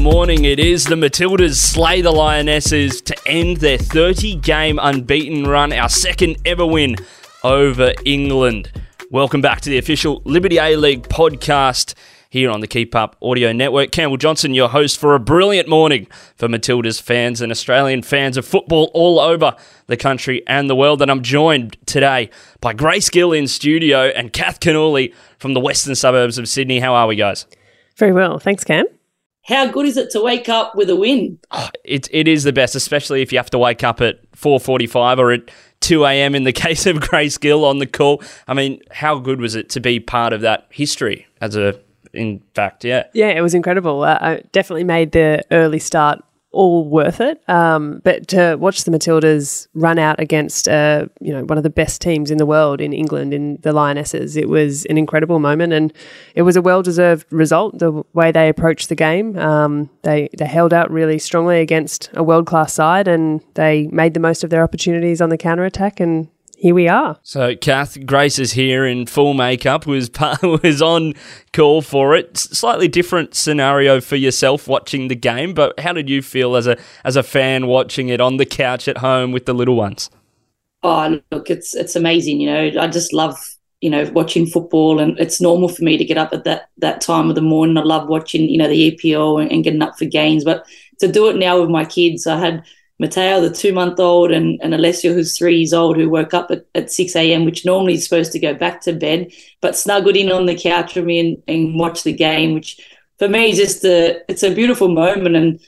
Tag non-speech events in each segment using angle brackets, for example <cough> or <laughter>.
morning. It is the Matildas slay the Lionesses to end their 30 game unbeaten run, our second ever win over England. Welcome back to the official Liberty A League podcast here on the Keep Up Audio Network. Campbell Johnson, your host for a brilliant morning for Matildas fans and Australian fans of football all over the country and the world. And I'm joined today by Grace Gill in studio and Kath Cannuli from the western suburbs of Sydney. How are we, guys? Very well. Thanks, Cam. How good is it to wake up with a win? Oh, it, it is the best, especially if you have to wake up at 4.45 or at 2 a.m. in the <laughs> case of Grace Gill on the call. I mean, how good was it to be part of that history as a, in fact, yeah. Yeah, it was incredible. Uh, I definitely made the early start all worth it. Um, but to watch the Matildas run out against, uh, you know, one of the best teams in the world in England, in the Lionesses, it was an incredible moment, and it was a well-deserved result. The way they approached the game, um, they they held out really strongly against a world-class side, and they made the most of their opportunities on the counter attack and here we are. So, Kath, Grace is here in full makeup, was <laughs> was on call for it. Slightly different scenario for yourself watching the game, but how did you feel as a as a fan watching it on the couch at home with the little ones? Oh, look, it's it's amazing. You know, I just love you know watching football, and it's normal for me to get up at that that time of the morning. I love watching you know the EPL and, and getting up for games, but to do it now with my kids, I had Mateo, the two month old, and, and Alessio, who's three years old, who woke up at, at 6 a.m., which normally is supposed to go back to bed, but snuggled in on the couch with me and, and watched the game, which for me is just a, it's a beautiful moment. And,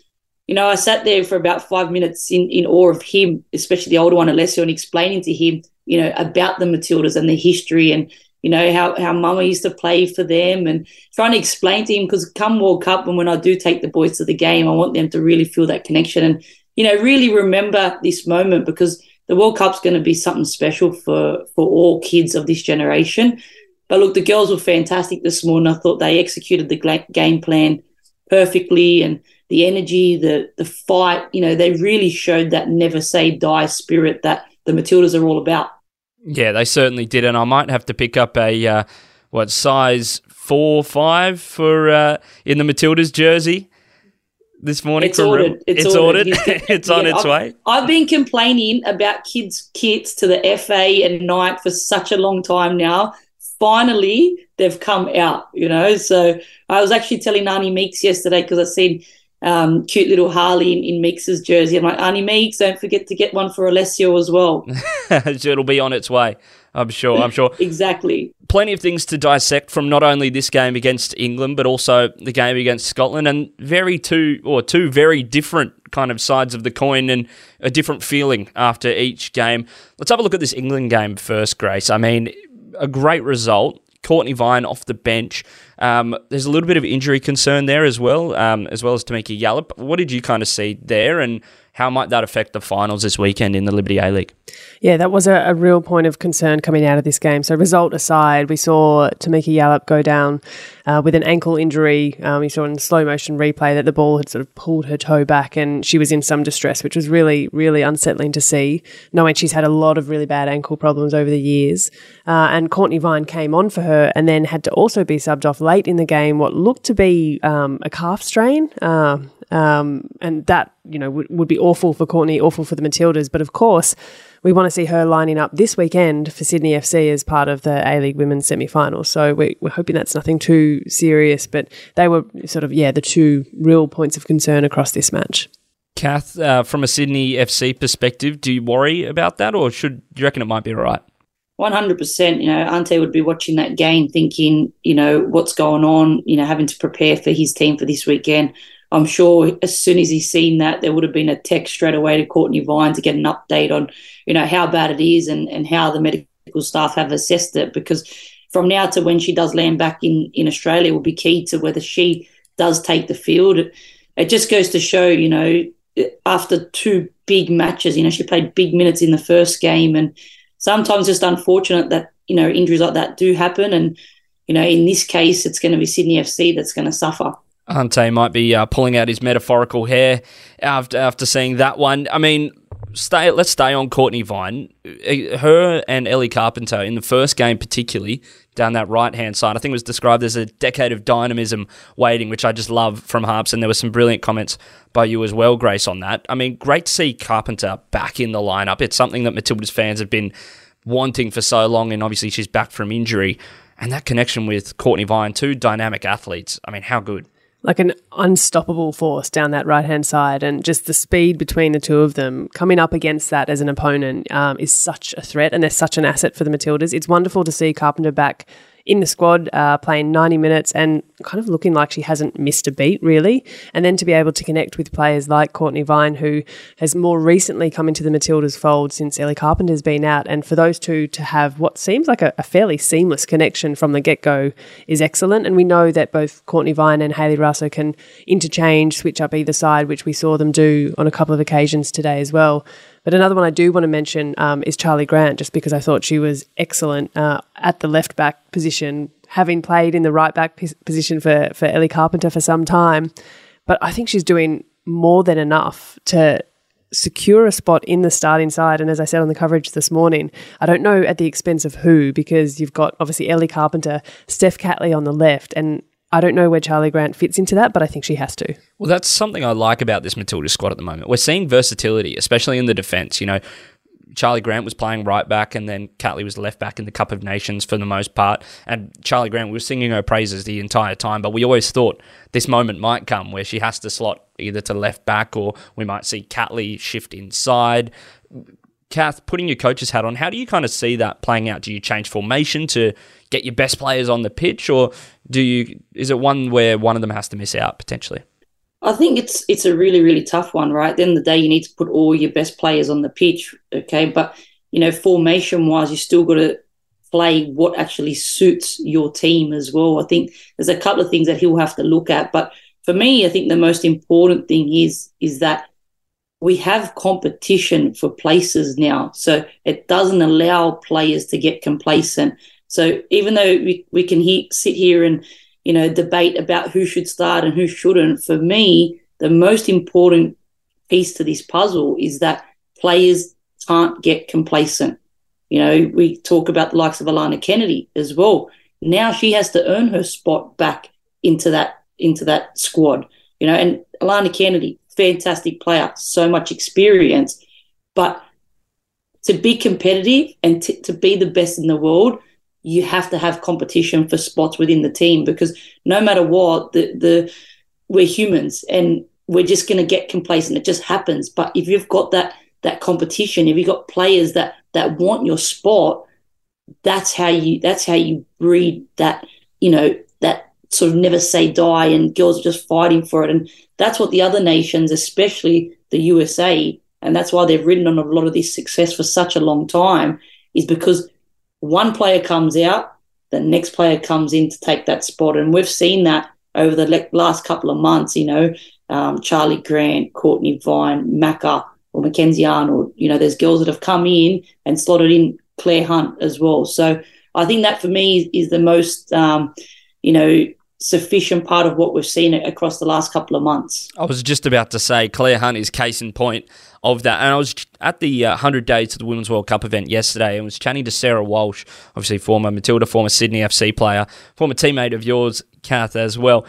you know, I sat there for about five minutes in, in awe of him, especially the older one, Alessio, and explaining to him, you know, about the Matildas and the history and, you know, how, how mama used to play for them and trying to explain to him because come World Cup and when I do take the boys to the game, I want them to really feel that connection. And you know, really remember this moment because the World Cup's going to be something special for for all kids of this generation. But look, the girls were fantastic this morning. I thought they executed the game plan perfectly, and the energy, the the fight. You know, they really showed that never say die spirit that the Matildas are all about. Yeah, they certainly did, and I might have to pick up a uh, what size four five for uh, in the Matildas jersey this morning? It's ordered. It's, it's ordered. ordered. <laughs> it's on its I've, way. I've been complaining about kids' kits to the FA and Nike for such a long time now. Finally, they've come out, you know. So I was actually telling Auntie Meeks yesterday because I seen um, cute little Harley in, in Meeks's jersey. I'm like, Auntie Meeks, don't forget to get one for Alessio as well. <laughs> So it'll be on its way. I'm sure. I'm sure. exactly. Plenty of things to dissect from not only this game against England, but also the game against Scotland, and very two or two very different kind of sides of the coin and a different feeling after each game. Let's have a look at this England game first, Grace. I mean, a great result. Cortnee Vine off the bench. Um, there's a little bit of injury concern there as well, um, as well as Tameka Yallop. What did you kind of see there, and how might that affect the finals this weekend in the Liberty A League? Yeah, that was a, a, real point of concern coming out of this game. So, result aside, we saw Tameka Yallop go down uh, with an ankle injury. Um, you saw in slow motion replay that the ball had sort of pulled her toe back and she was in some distress, which was really, really unsettling to see, knowing she's had a lot of really bad ankle problems over the years. Uh, and Cortnee Vine came on for her and then had to also be subbed off late in the game, what looked to be um, a calf strain. Uh, um, and that, you know, would, would be awful for Cortnee, awful for the Matildas. But of course, we want to see her lining up this weekend for Sydney FC as part of the A League Women's semi final. So we, are hoping that's nothing too serious. But they were sort of, yeah, the two real points of concern across this match. Kath, uh, from a Sydney FC perspective, do you worry about that or should do you reckon it might be all right? 100%. You know, Ante would be watching that game thinking, you know, what's going on, you know, having to prepare for his team for this weekend. I'm sure as soon as he's seen that, there would have been a text straight away to Cortnee Vine to get an update on, you know, how bad it is and, and how the medical staff have assessed it. Because from now to when she does land back in, in Australia will be key to whether she does take the field. It, just goes to show, you know, after two big matches, you know, she played big minutes in the first game and sometimes just unfortunate that, you know, injuries like that do happen. And, you know, in this case, it's going to be Sydney FC that's going to suffer. Ante might be uh, pulling out his metaphorical hair after after seeing that one. I mean, stay. Let's stay on Cortnee Vine. Her and Ellie Carpenter in the first game, particularly down that right hand side, I think it was described as a decade of dynamism waiting, which I just love from Harps. And there were some brilliant comments by you as well, Grace, on that. I mean, great to see Carpenter back in the lineup. It's something that Matilda's fans have been wanting for so long, and obviously she's back from injury. And that connection with Cortnee Vine, two dynamic athletes. I mean, how good? Like an unstoppable force down that right hand side, and just the speed between the two of them coming up against that as an opponent um, is such a threat, and they're such an asset for the Matildas. It's wonderful to see Carpenter back in the squad, uh, playing 90 minutes and kind of looking like she hasn't missed a beat, really. And then to be able to connect with players like Cortnee Vine, who has more recently come into the Matildas fold since Ellie Carpenter's been out. And for those two to have what seems like a, a fairly seamless connection from the get go is excellent. And we know that both Cortnee Vine and Hayley Raso can interchange, switch up either side, which we saw them do on a couple of occasions today as well. But another one I do want to mention um, is Charlie Grant, just because I thought she was excellent uh, at the left back position, having played in the right back p- position for, for Ellie Carpenter for some time. But I think she's doing more than enough to secure a spot in the starting side. And as I said on the coverage this morning, I don't know at the expense of who, because you've got obviously Ellie Carpenter, Steph Catley on the left, and I don't know where Charlie Grant fits into that, but I think she has to. Well, that's something I like about this Matilda squad at the moment. We're seeing versatility, especially in the defence. You know, Charlie Grant was playing right back, and then Catley was left back in the Cup of Nations for the most part. And Charlie Grant, we were singing her praises the entire time, but we always thought this moment might come where she has to slot either to left back or we might see Catley shift inside. Kath, putting your coach's hat on, how do you kind of see that playing out? Do you change formation to get your best players on the pitch, or do you? Is it one where one of them has to miss out potentially? I think it's it's a really really tough one, right? At the end of the day, you need to put all your best players on the pitch, okay? But you know, formation wise, you still got to play what actually suits your team as well. I think there's a couple of things that he'll have to look at, but for me, I think the most important thing is is that we have competition for places now. So it doesn't allow players to get complacent. So even though we, we can he, sit here and, you know, debate about who should start and who shouldn't, for me, the most important piece to this puzzle is that players can't get complacent. You know, we talk about the likes of Alana Kennedy as well. Now she has to earn her spot back into that into that squad. You know, and Alana Kennedy, fantastic player, so much experience. But to be competitive and t- to be the best in the world, you have to have competition for spots within the team because no matter what, the the we're humans and we're just going to get complacent. It just happens. But if you've got that that competition, if you've got players that that want your spot, that's how you that's how you breed that you know that sort of never say die and girls are just fighting for it and that's what the other nations, especially the USA, and that's why they've ridden on a lot of this success for such a long time, is because one player comes out, the next player comes in to take that spot. And we've seen that over the last couple of months, you know, um, Charlie Grant, Cortnee Vine, Macca, or Mackenzie Arnold. You know, there's girls that have come in and slotted in Claire Hunt as well. So I think that for me is the most, um, you know, sufficient part of what we've seen across the last couple of months. I was just about to say Claire Hunt is case in point of that. And I was at the uh, 100 Days to the Women's World Cup event yesterday and was chatting to Sarah Walsh, obviously former Matilda, former Sydney FC player, former teammate of yours, Kath, as well.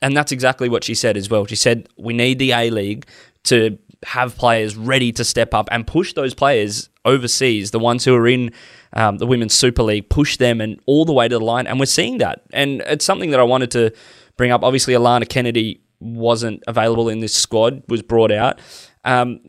And that's exactly what she said as well. She said, We need the A League to have players ready to step up and push those players overseas, the ones who are in um, the Women's Super League, push them and all the way to the line. And we're seeing that. And it's something that I wanted to bring up. Obviously, Alana Kennedy wasn't available in this squad, was brought out. Um,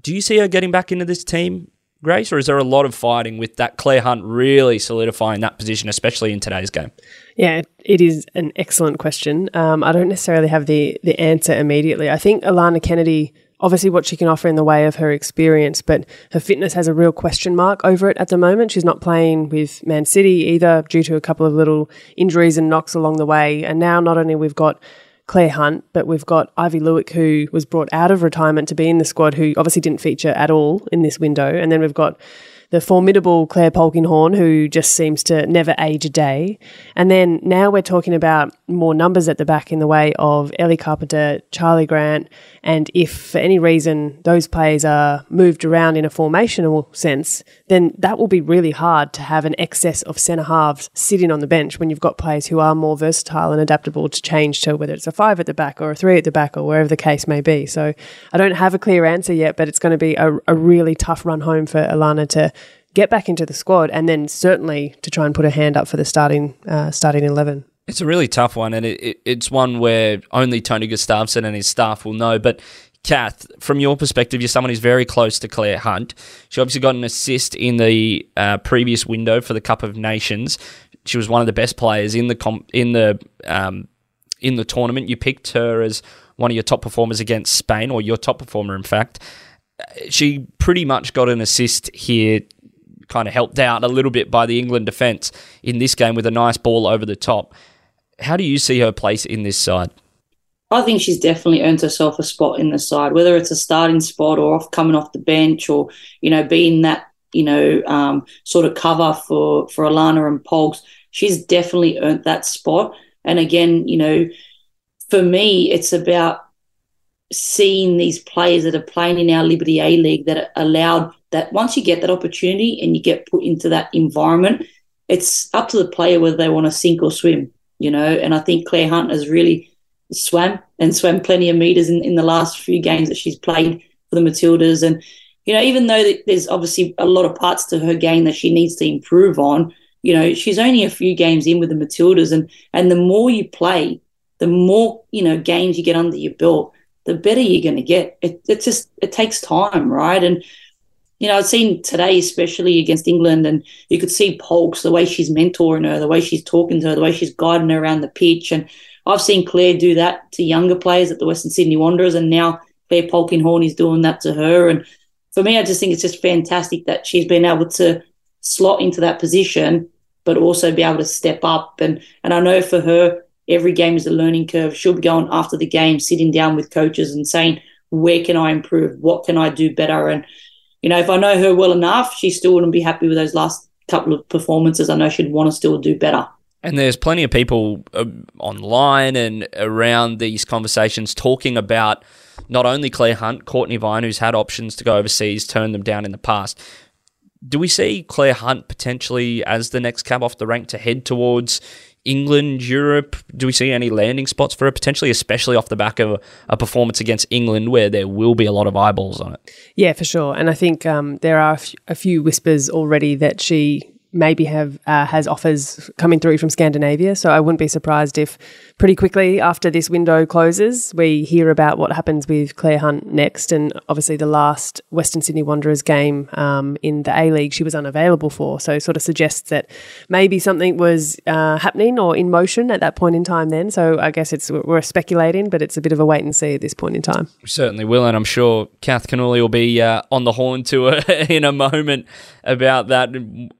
do you see her getting back into this team, Grace, or is there a lot of fighting with that Claire Hunt really solidifying that position, especially in today's game? Yeah, it is an excellent question. Um, I don't necessarily have the the answer immediately. I think Alana Kennedy obviously what she can offer in the way of her experience, but her fitness has a real question mark over it at the moment. She's not playing with Man City either due to a couple of little injuries and knocks along the way. And now not only we've got Claire Hunt, but we've got Aivi Luik, who was brought out of retirement to be in the squad, who obviously didn't feature at all in this window. And then we've got the formidable Claire Polkinghorne, who just seems to never age a day. And then now we're talking about more numbers at the back in the way of Ellie Carpenter, Charlie Grant, and if for any reason those players are moved around in a formational sense, then that will be really hard to have an excess of centre halves sitting on the bench when you've got players who are more versatile and adaptable to change to whether it's a five at the back or a three at the back or wherever the case may be. So I don't have a clear answer yet, but it's going to be a, a really tough run home for Alana to get back into the squad and then certainly to try and put a hand up for the starting uh, starting eleven. It's a really tough one, and it, it, it's one where only Tony Gustavsson and his staff will know. But Kath, from your perspective, you're someone who's very close to Claire Hunt. She obviously got an assist in the uh, previous window for the Cup of Nations. She was one of the best players in the comp- in the um, in the tournament. You picked her as one of your top performers against Spain, or your top performer, in fact. She pretty much got an assist here, kind of helped out a little bit by the England defence in this game with a nice ball over the top. How do you see her place in this side? I think she's definitely earned herself a spot in the side, whether it's a starting spot or off coming off the bench or, you know, being that, you know, um, sort of cover for, for Alana and Pogs. She's definitely earned that spot. And again, you know, for me, it's about seeing these players that are playing in our Liberty A League that are allowed that once you get that opportunity and you get put into that environment, it's up to the player whether they want to sink or swim you know. And I think Claire Hunt has really swam and swam plenty of meters in, in the last few games that she's played for the Matildas. And, you know, even though there's obviously a lot of parts to her game that she needs to improve on, you know, she's only a few games in with the Matildas. And, and the more you play, the more, you know, games you get under your belt, the better you're going to get. It, it just, it takes time, right? And, you know, I've seen today, especially against England, and you could see Polks, the way she's mentoring her, the way she's talking to her, the way she's guiding her around the pitch. And I've seen Claire do that to younger players at the Western Sydney Wanderers, and now Claire Polkinghorne is doing that to her. And for me, I just think it's just fantastic that she's been able to slot into that position, but also be able to step up. And and I know for her, every game is a learning curve. She'll be going after the game, sitting down with coaches and saying, where can I improve? What can I do better? And you know, if I know her well enough, she still wouldn't be happy with those last couple of performances. I know she'd want to still do better. And there's plenty of people uh, online and around these conversations talking about not only Claire Hunt, Cortnee Vine, who's had options to go overseas, turned them down in the past. Do we see Claire Hunt potentially as the next cab off the rank to head towards England, Europe? Do we see any landing spots for her potentially, especially off the back of a, performance against England where there will be a lot of eyeballs on it? Yeah, for sure. And I think um, there are a few whispers already that she maybe have uh, has offers coming through from Scandinavia. So I wouldn't be surprised if pretty quickly after this window closes, we hear about what happens with Claire Hunt next. And obviously, the last Western Sydney Wanderers game um, in the A League, she was unavailable for. So, sort of suggests that maybe something was uh, happening or in motion at that point in time. Then, so I guess it's we're speculating, but it's a bit of a wait and see at this point in time. We certainly will, and I'm sure Kath Cannuli will be uh, on the horn to her <laughs> in a moment about that.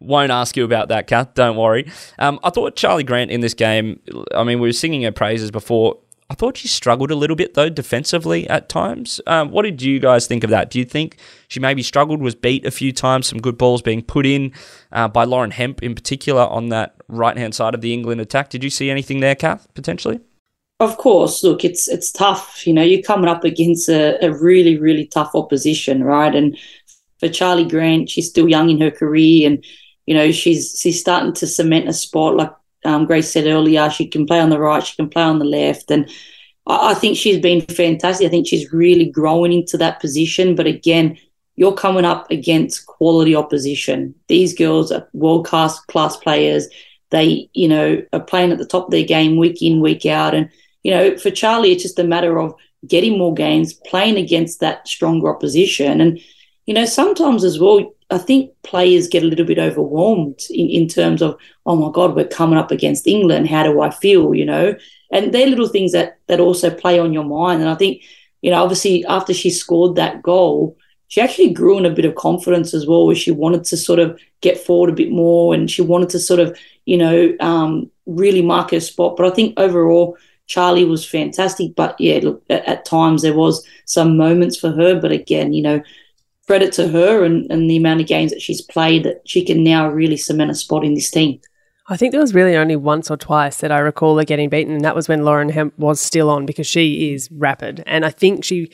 Won't ask you about that, Kath. Don't worry. Um, I thought Charlie Grant in this game. I mean, we were singing her praises before. I thought she struggled a little bit though defensively at times. Um, what did you guys think of that? Do you think she maybe struggled, was beat a few times, some good balls being put in uh, by Lauren Hemp in particular on that right hand side of the England attack? Did you see anything there, Kath, potentially? Of course, look, it's it's tough. You know, you're coming up against a, a really, really tough opposition, right? And for Charlie Grant, she's still young in her career, and you know she's she's starting to cement a spot. Like um, Grace said earlier, she can play on the right, she can play on the left, and I, I think she's been fantastic. I think she's really growing into that position. But again, you're coming up against quality opposition. These girls are world class class players. They, you know, are playing at the top of their game week in, week out. And, you know, for Charlie, it's just a matter of getting more games, playing against that stronger opposition. And, you know, sometimes as well, I think players get a little bit overwhelmed in, in terms of, oh my God, we're coming up against England. How do I feel? You know, and they're little things that that also play on your mind. And I think, you know, obviously after she scored that goal, she actually grew in a bit of confidence as well, where she wanted to sort of get forward a bit more and she wanted to sort of, you know, um, really mark her spot. But I think overall, Charlie was fantastic. But yeah, look, at, at times there was some moments for her. But again, you know, credit to her and, and the amount of games that she's played that she can now really cement a spot in this team. I think there was really only once or twice that I recall her getting beaten, and that was when Lauren Hemp was still on because she is rapid. And I think she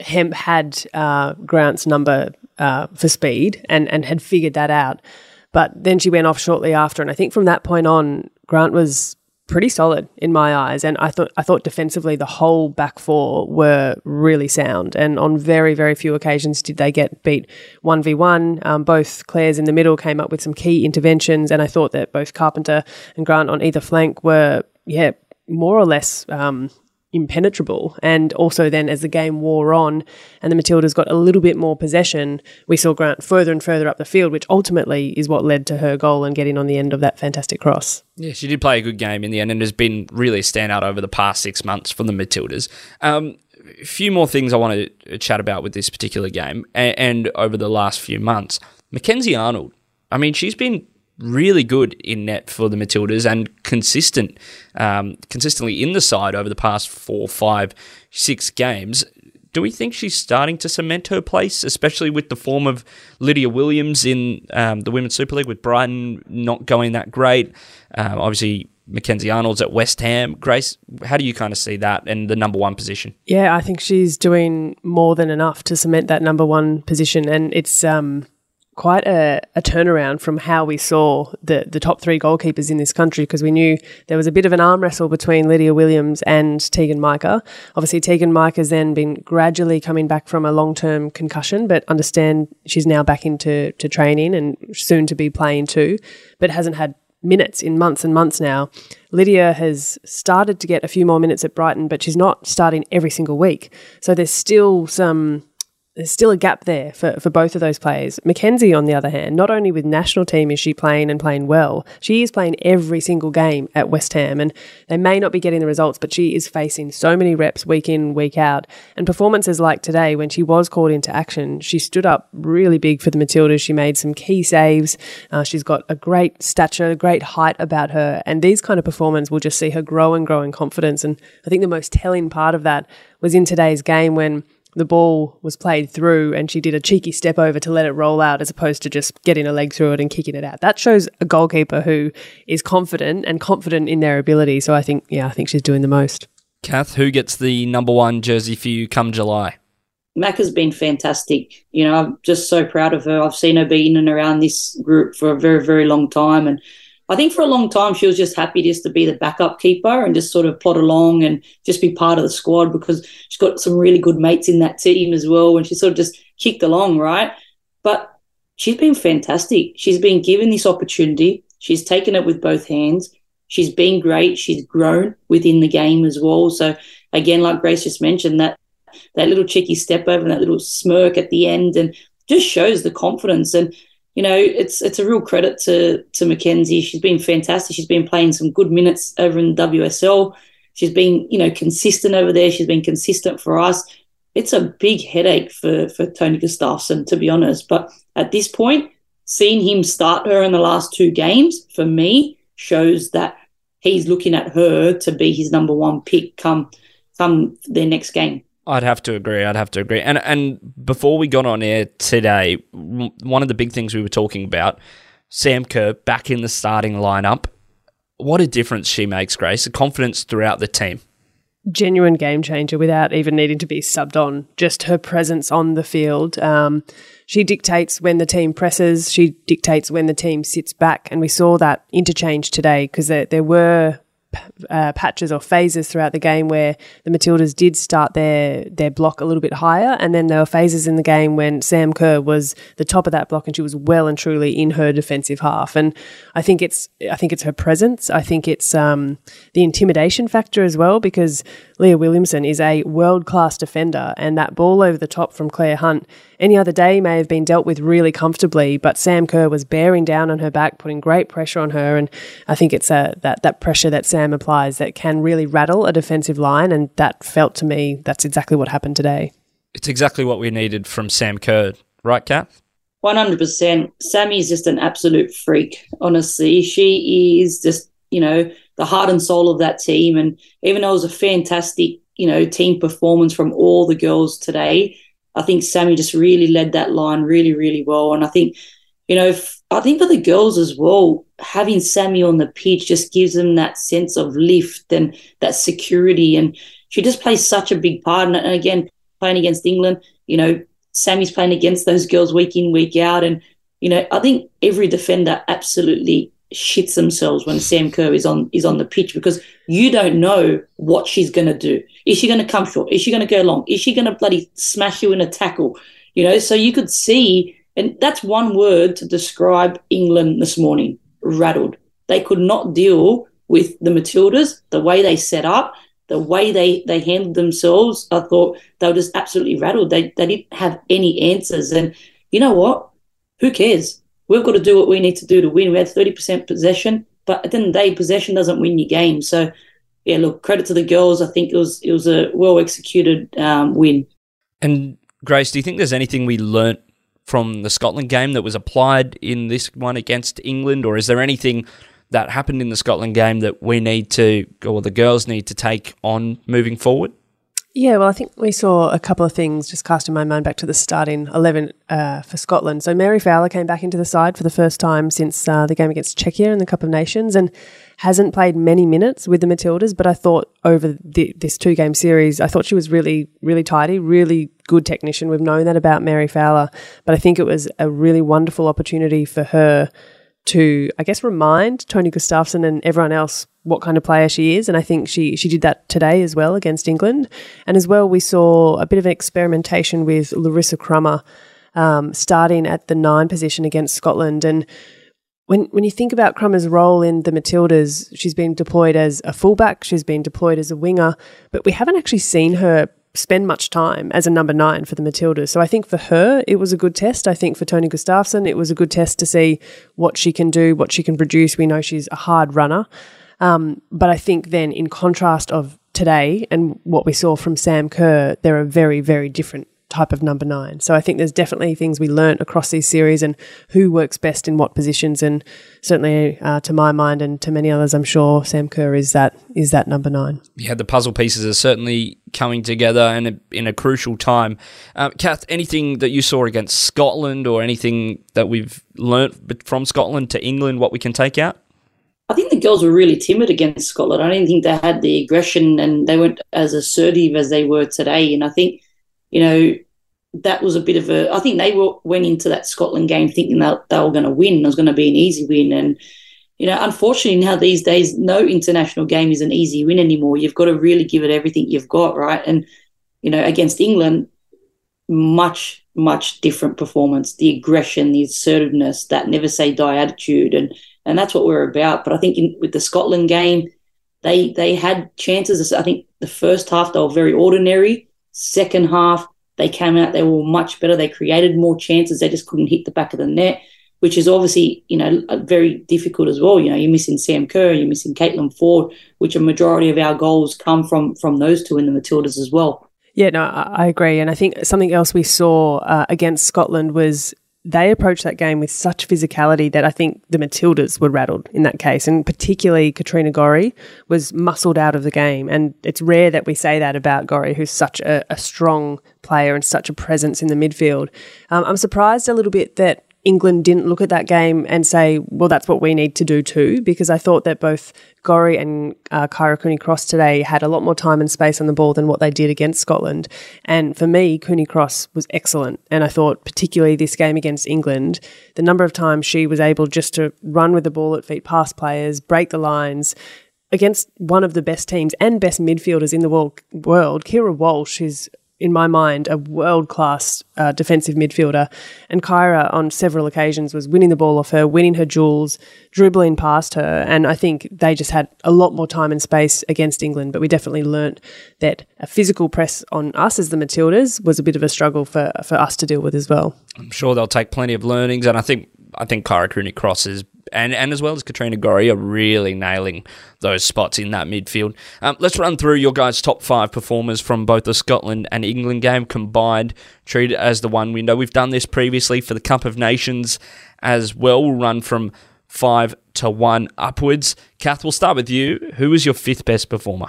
Hemp had uh, Grant's number uh, for speed and, and had figured that out. But then she went off shortly after, and I think from that point on, Grant was pretty solid in my eyes. And I thought I thought defensively the whole back four were really sound. And on very very few occasions did they get beat one v one. Um, both Claire's in the middle came up with some key interventions, and I thought that both Carpenter and Grant on either flank were yeah more or less um, impenetrable. And also, then as the game wore on and the Matildas got a little bit more possession, we saw Grant further and further up the field, which ultimately is what led to her goal and getting on the end of that fantastic cross. Yeah, she did play a good game in the end and has been really a standout over the past six months for the Matildas. Um, a few more things I want to chat about with this particular game and, and over the last few months. Mackenzie Arnold, I mean, she's been really good in net for the Matildas and consistent, um, consistently in the side over the past four, five, six games. Do we think she's starting to cement her place, especially with the form of Lydia Williams in um, the Women's Super League with Brighton not going that great? Um, obviously, Mackenzie Arnold's at West Ham. Grace, how do you kind of see that and the number one position? Yeah, I think she's doing more than enough to cement that number one position, and it's um, quite a, a, turnaround from how we saw the, the top three goalkeepers in this country because we knew there was a bit of an arm wrestle between Lydia Williams and Teagan Micah. Obviously, Teagan Micah's then been gradually coming back from a long term concussion, but understand she's now back into to training and soon to be playing too, but hasn't had minutes in months and months now. Lydia has started to get a few more minutes at Brighton, but she's not starting every single week. So there's still some there's still a gap there for, for both of those players. Mackenzie, on the other hand, not only with national team is she playing and playing well, she is playing every single game at West Ham, and they may not be getting the results, but she is facing so many reps week in, week out. And performances like today, when she was called into action, she stood up really big for the Matildas. She made some key saves. Uh, she's got a great stature, a great height about her, and these kind of performances will just see her grow and grow in confidence. And I think the most telling part of that was in today's game when the ball was played through and she did a cheeky step over to let it roll out as opposed to just getting a leg through it and kicking it out. That shows a goalkeeper who is confident and confident in their ability. So I think, yeah, I think she's doing the most. Kath, who gets the number one jersey for you come July? Mac has been fantastic. You know, I'm just so proud of her. I've seen her be in and around this group for a very, very long time. And I think for a long time she was just happy just to be the backup keeper and just sort of plod along and just be part of the squad because she's got some really good mates in that team as well. And she sort of just kicked along, right? But she's been fantastic. She's been given this opportunity. She's taken it with both hands. She's been great. She's grown within the game as well. So again, like Grace just mentioned, that that little cheeky step over and that little smirk at the end and just shows the confidence and you know, it's it's a real credit to to Mackenzie. She's been fantastic. She's been playing some good minutes over in WSL. She's been, you know, consistent over there. She's been consistent for us. It's a big headache for for Tony Gustavsson, to be honest. But at this point, seeing him start her in the last two games for me shows that he's looking at her to be his number one pick come come their next game. I'd have to agree. I'd have to agree. And and before we got on air today, one of the big things we were talking about, Sam Kerr back in the starting lineup. What a difference she makes, Grace. The confidence throughout the team. Genuine game changer without even needing to be subbed on. Just her presence on the field. Um, she dictates when the team presses. She dictates when the team sits back, and we saw that interchange today because there, there were uh, patches or phases throughout the game where the Matildas did start their their block a little bit higher, and then there were phases in the game when Sam Kerr was the top of that block and she was well and truly in her defensive half. And I think it's I think it's her presence. I think it's um, the intimidation factor as well because Leah Williamson is a world class defender, and that ball over the top from Claire Hunt any other day may have been dealt with really comfortably, but Sam Kerr was bearing down on her back, putting great pressure on her, and I think it's a, that that pressure that Sam applies that can really rattle a defensive line, and that felt to me that's exactly what happened today. It's exactly what we needed from Sam Kerr, right, Kath? 100%. Sammy is just an absolute freak, honestly. She is just, you know, the heart and soul of that team. And even though it was a fantastic, you know, team performance from all the girls today, I think Sammy just really led that line really, really well. And I think, you know, if, I think for the girls as well, having Sammy on the pitch just gives them that sense of lift and that security. And she just plays such a big part. And, and again, playing against England, you know, Sammy's playing against those girls week in, week out. And, you know, I think every defender absolutely shits themselves when Sam Kerr is on is on the pitch because you don't know what she's going to do. Is she going to come short? Is she going to go long? Is she going to bloody smash you in a tackle? You know, so you could see, and that's one word to describe England this morning: rattled. They could not deal with the Matildas, the way they set up, the way they they handled themselves. I thought they were just absolutely rattled. They they didn't have any answers, and you know what? Who cares? we've got to do what we need to do to win. We had 30% possession, but at the end of the day, possession doesn't win your game. So, yeah, look, credit to the girls. I think it was it was a well executed um, win. And Grace, do you think there's anything we learnt from the Scotland game that was applied in this one against England, or is there anything that happened in the Scotland game that we need to, or the girls need to take on moving forward? Yeah, well, I think we saw a couple of things just casting my mind back to the starting 11 uh, for Scotland. So Mary Fowler came back into the side for the first time since uh, the game against Czechia in the Cup of Nations and hasn't played many minutes with the Matildas, but I thought over the, this two game series, I thought she was really, really tidy, really good technician. We've known that about Mary Fowler, but I think it was a really wonderful opportunity for her to, I guess, remind Tony Gustavsson and everyone else what kind of player she is. And I think she, she did that today as well against England. And as well, we saw a bit of an experimentation with Larissa Crummer um, starting at the nine position against Scotland. And when, when you think about Crummer's role in the Matildas, she's been deployed as a fullback, she's been deployed as a winger, but we haven't actually seen her spend much time as a number nine for the Matildas. So I think for her, it was a good test. I think for Tony Gustavsson, it was a good test to see what she can do, what she can produce. We know she's a hard runner. Um, but I think then, in contrast of today and what we saw from Sam Kerr, they're a very, very different type of number nine. So I think there's definitely things we learnt across these series and who works best in what positions. And certainly, uh, to my mind and to many others, I'm sure Sam Kerr is that is that number nine. Yeah, the puzzle pieces are certainly coming together and in a crucial time. Uh, Kath, anything that you saw against Scotland or anything that we've learnt from Scotland to England, what we can take out? I think the girls were really timid against Scotland. I don't think they had the aggression and they weren't as assertive as they were today. And I think you know, that was a bit of a. I think they were, went into that Scotland game thinking that they were going to win. It was going to be an easy win, and you know, unfortunately, now these days, no international game is an easy win anymore. You've got to really give it everything you've got, right? And you know, against England, much much different performance. The aggression, the assertiveness, that never say die attitude, and and that's what we're about. But I think in, with the Scotland game, they they had chances. I think the first half they were very ordinary Second half, they came out, they were much better. They created more chances. They just couldn't hit the back of the net, which is obviously, you know, very difficult as well. You know, you're missing Sam Kerr, you're missing Caitlin Foord, which a majority of our goals come from from those two in the Matildas as well. Yeah, no, I agree. And I think something else we saw uh, against Scotland was they approached that game with such physicality that I think the Matildas were rattled in that case. And particularly Katrina Gorry was muscled out of the game. And it's rare that we say that about Gorry, who's such a, a strong player and such a presence in the midfield. Um, I'm surprised a little bit that England didn't look at that game and say, well, that's what we need to do too, because I thought that both Gorry and uh, Kyra Cooney Cross today had a lot more time and space on the ball than what they did against Scotland. And for me, Cooney Cross was excellent. And I thought, particularly this game against England, the number of times she was able just to run with the ball at feet past players, break the lines, against one of the best teams and best midfielders in the world, world Keira Walsh is in my mind, a world class uh, defensive midfielder. And Kyra, on several occasions, was winning the ball off her, winning her jewels, dribbling past her. And I think they just had a lot more time and space against England. But we definitely learnt that a physical press on us as the Matildas was a bit of a struggle for, for us to deal with as well. I'm sure they'll take plenty of learnings. And I think I think Kyra Cooney Cross is and, and as well as Katrina Gorry are really nailing those spots in that midfield. Um, let's run through your guys' top five performers from both the Scotland and England game combined, treated as the one window. We've done this previously for the Cup of Nations as well. We'll run from five to one upwards. Kath, we'll start with you. Who was your fifth best performer?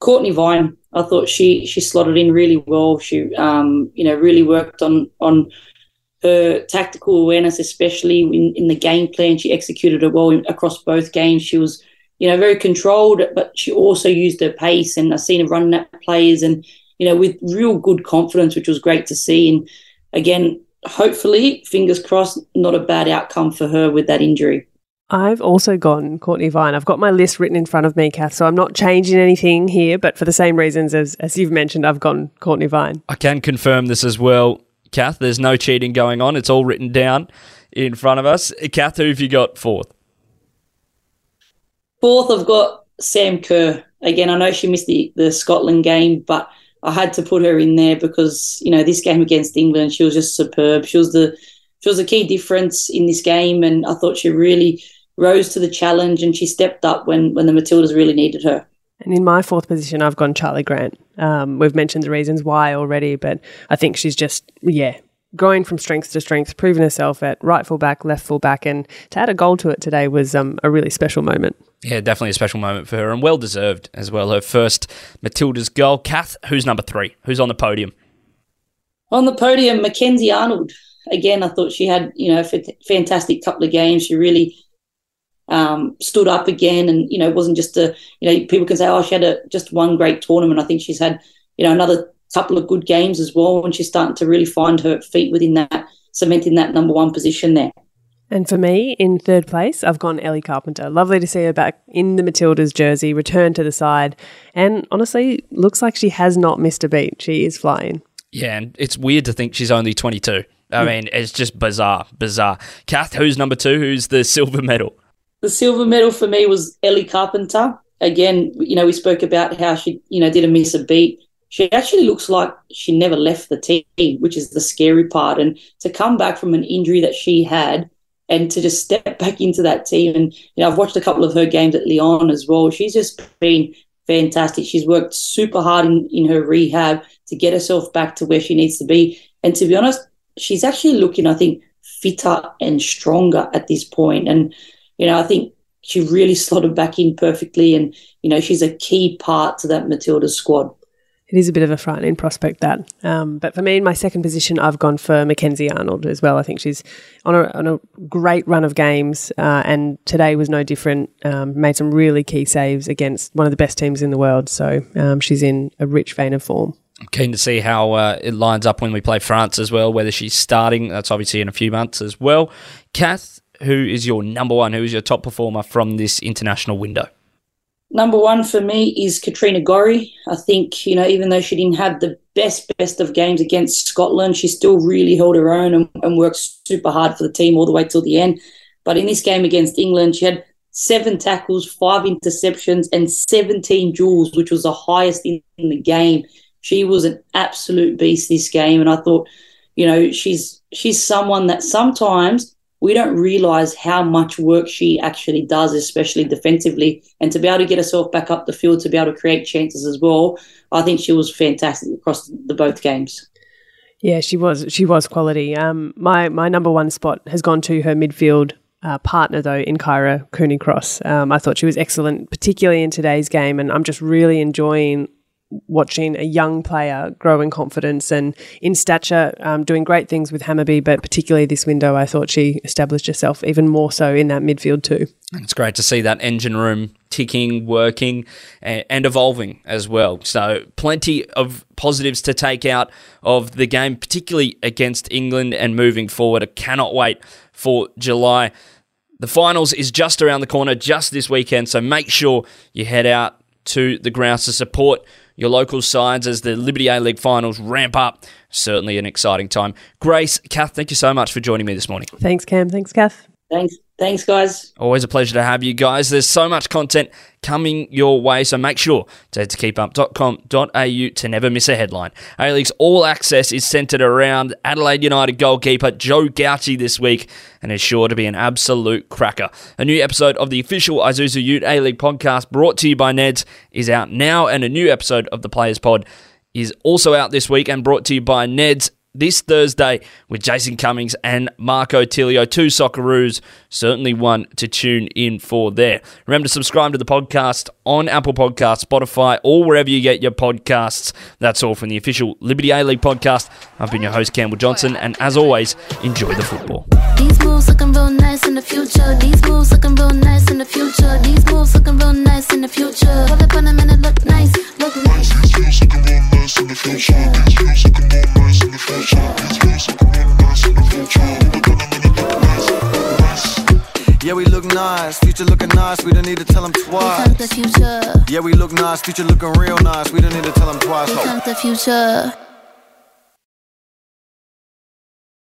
Cortnee Vine. I thought she she slotted in really well. She um, you know really worked on on her tactical awareness, especially in, in the game plan. She executed it well across both games. She was you know very controlled, but she also used her pace. And I've seen her running at players and you know with real good confidence, which was great to see. And again, hopefully, fingers crossed, not a bad outcome for her with that injury. I've also gone Cortnee Vine. I've got my list written in front of me, Kath, so I'm not changing anything here, but for the same reasons as, as you've mentioned, I've gone Cortnee Vine. I can confirm this as well, Kath. There's no cheating going on. It's all written down in front of us. Kath, who have you got fourth? Fourth, I've got Sam Kerr. Again, I know she missed the, the Scotland game, but I had to put her in there because, you know, this game against England, she was just superb. She was the she was a key difference in this game and I thought she really rose to the challenge and she stepped up when, when the Matildas really needed her. And in my fourth position, I've gone Charlie Grant. Um, we've mentioned the reasons why already, but I think she's just, yeah, growing from strength to strength, proving herself at right full back, left full back, and to add a goal to it today was um, a really special moment. Yeah, definitely a special moment for her and well deserved as well. Her first Matilda's goal. Kath, who's number three? Who's on the podium? On the podium, Mackenzie Arnold. Again, I thought she had, you know, a fantastic couple of games. She really um, stood up again, and you know, it wasn't just a you know people can say, oh, she had a just one great tournament. I think she's had you know another couple of good games as well, and she's starting to really find her feet within that, cementing that number one position there. And for me, in third place, I've gone Ellie Carpenter. Lovely to see her back in the Matildas jersey, return to the side, and honestly, looks like she has not missed a beat. She is flying. Yeah, and it's weird to think she's only 22. I mean, it's just bizarre, bizarre. Kath, who's number two? Who's the silver medal? The silver medal for me was Ellie Carpenter. Again, you know, we spoke about how she, you know, didn't miss a beat. She actually looks like she never left the team, which is the scary part. And to come back from an injury that she had and to just step <laughs> back into that team. And, you know, I've watched a couple of her games at Lyon as well. She's just been fantastic. She's worked super hard in, in her rehab to get herself back to where she needs to be. And to be honest, she's actually looking, I think, fitter and stronger at this point. And you know, I think she really slotted back in perfectly, and you know, she's a key part to that Matilda squad. It is a bit of a frightening prospect that, um, but for me, in my second position, I've gone for Mackenzie Arnold as well. I think she's on a, on a great run of games, uh, and today was no different. Um, made some really key saves against one of the best teams in the world, so um, she's in a rich vein of form. I'm keen to see how uh, it lines up when we play France as well, whether she's starting. That's obviously in a few months as well. Kath, who is your number one? Who is your top performer from this international window? Number one for me is Katrina Gorry. I think, you know, even though she didn't have the best, best of games against Scotland, she still really held her own and, and worked super hard for the team all the way till the end. But in this game against England, she had seven tackles, five interceptions, and 17 duels, which was the highest in, in the game. She was an absolute beast this game. And I thought, you know, she's she's someone that sometimes we don't realize how much work she actually does, especially defensively. And to be able to get herself back up the field, to be able to create chances as well, I think she was fantastic across the both games. Yeah, she was. She was quality. Um, my my number one spot has gone to her midfield uh, partner though in Kyra Cooney Cross. Um, I thought she was excellent, particularly in today's game, and I'm just really enjoying watching a young player grow in confidence and in stature, um, doing great things with Hammarby. But particularly this window, I thought she established herself even more so in that midfield too. It's great to see that engine room ticking, working, and, and evolving as well. So plenty of positives to take out of the game, particularly against England and moving forward. I cannot wait for July. The finals is just around the corner, just this weekend. So make sure you head out to the grounds to support your local sides as the Liberty A League finals ramp up. Certainly an exciting time. Grace, Kath, thank you so much for joining me this morning. Thanks, Cam. Thanks, Kath. Thanks. Thanks, guys. Always a pleasure to have you guys. There's so much content coming your way, so make sure to head to keepup.com.au to never miss a headline. A League's All Access is centred around Adelaide United goalkeeper Joe Gauci this week and is sure to be an absolute cracker. A new episode of the official Isuzu Ute A League podcast brought to you by Neds is out now, and a new episode of the Players Pod is also out this week and brought to you by Neds this Thursday with Jason Cummings and Marco Tilio, two Socceroos. Certainly one to tune in for there. Remember to subscribe to the podcast on Apple Podcasts, Spotify, or wherever you get your podcasts. That's all from the official Liberty A League podcast. I've been your host, Campbell Johnson, and as always, enjoy the football. These moves looking real nice in the future. These moves looking real nice in the future. These moves looking real nice in the future. Roll up on them and it look nice, look nice. These moves looking real nice in the future. These moves looking real nice in the future. These moves looking real nice in the future. Look at them and it look nice, look nice. Yeah, we look nice, future looking nice, we don't need to tell them twice. the future. Yeah, we look nice, future looking real nice, we don't need to tell them twice. The future.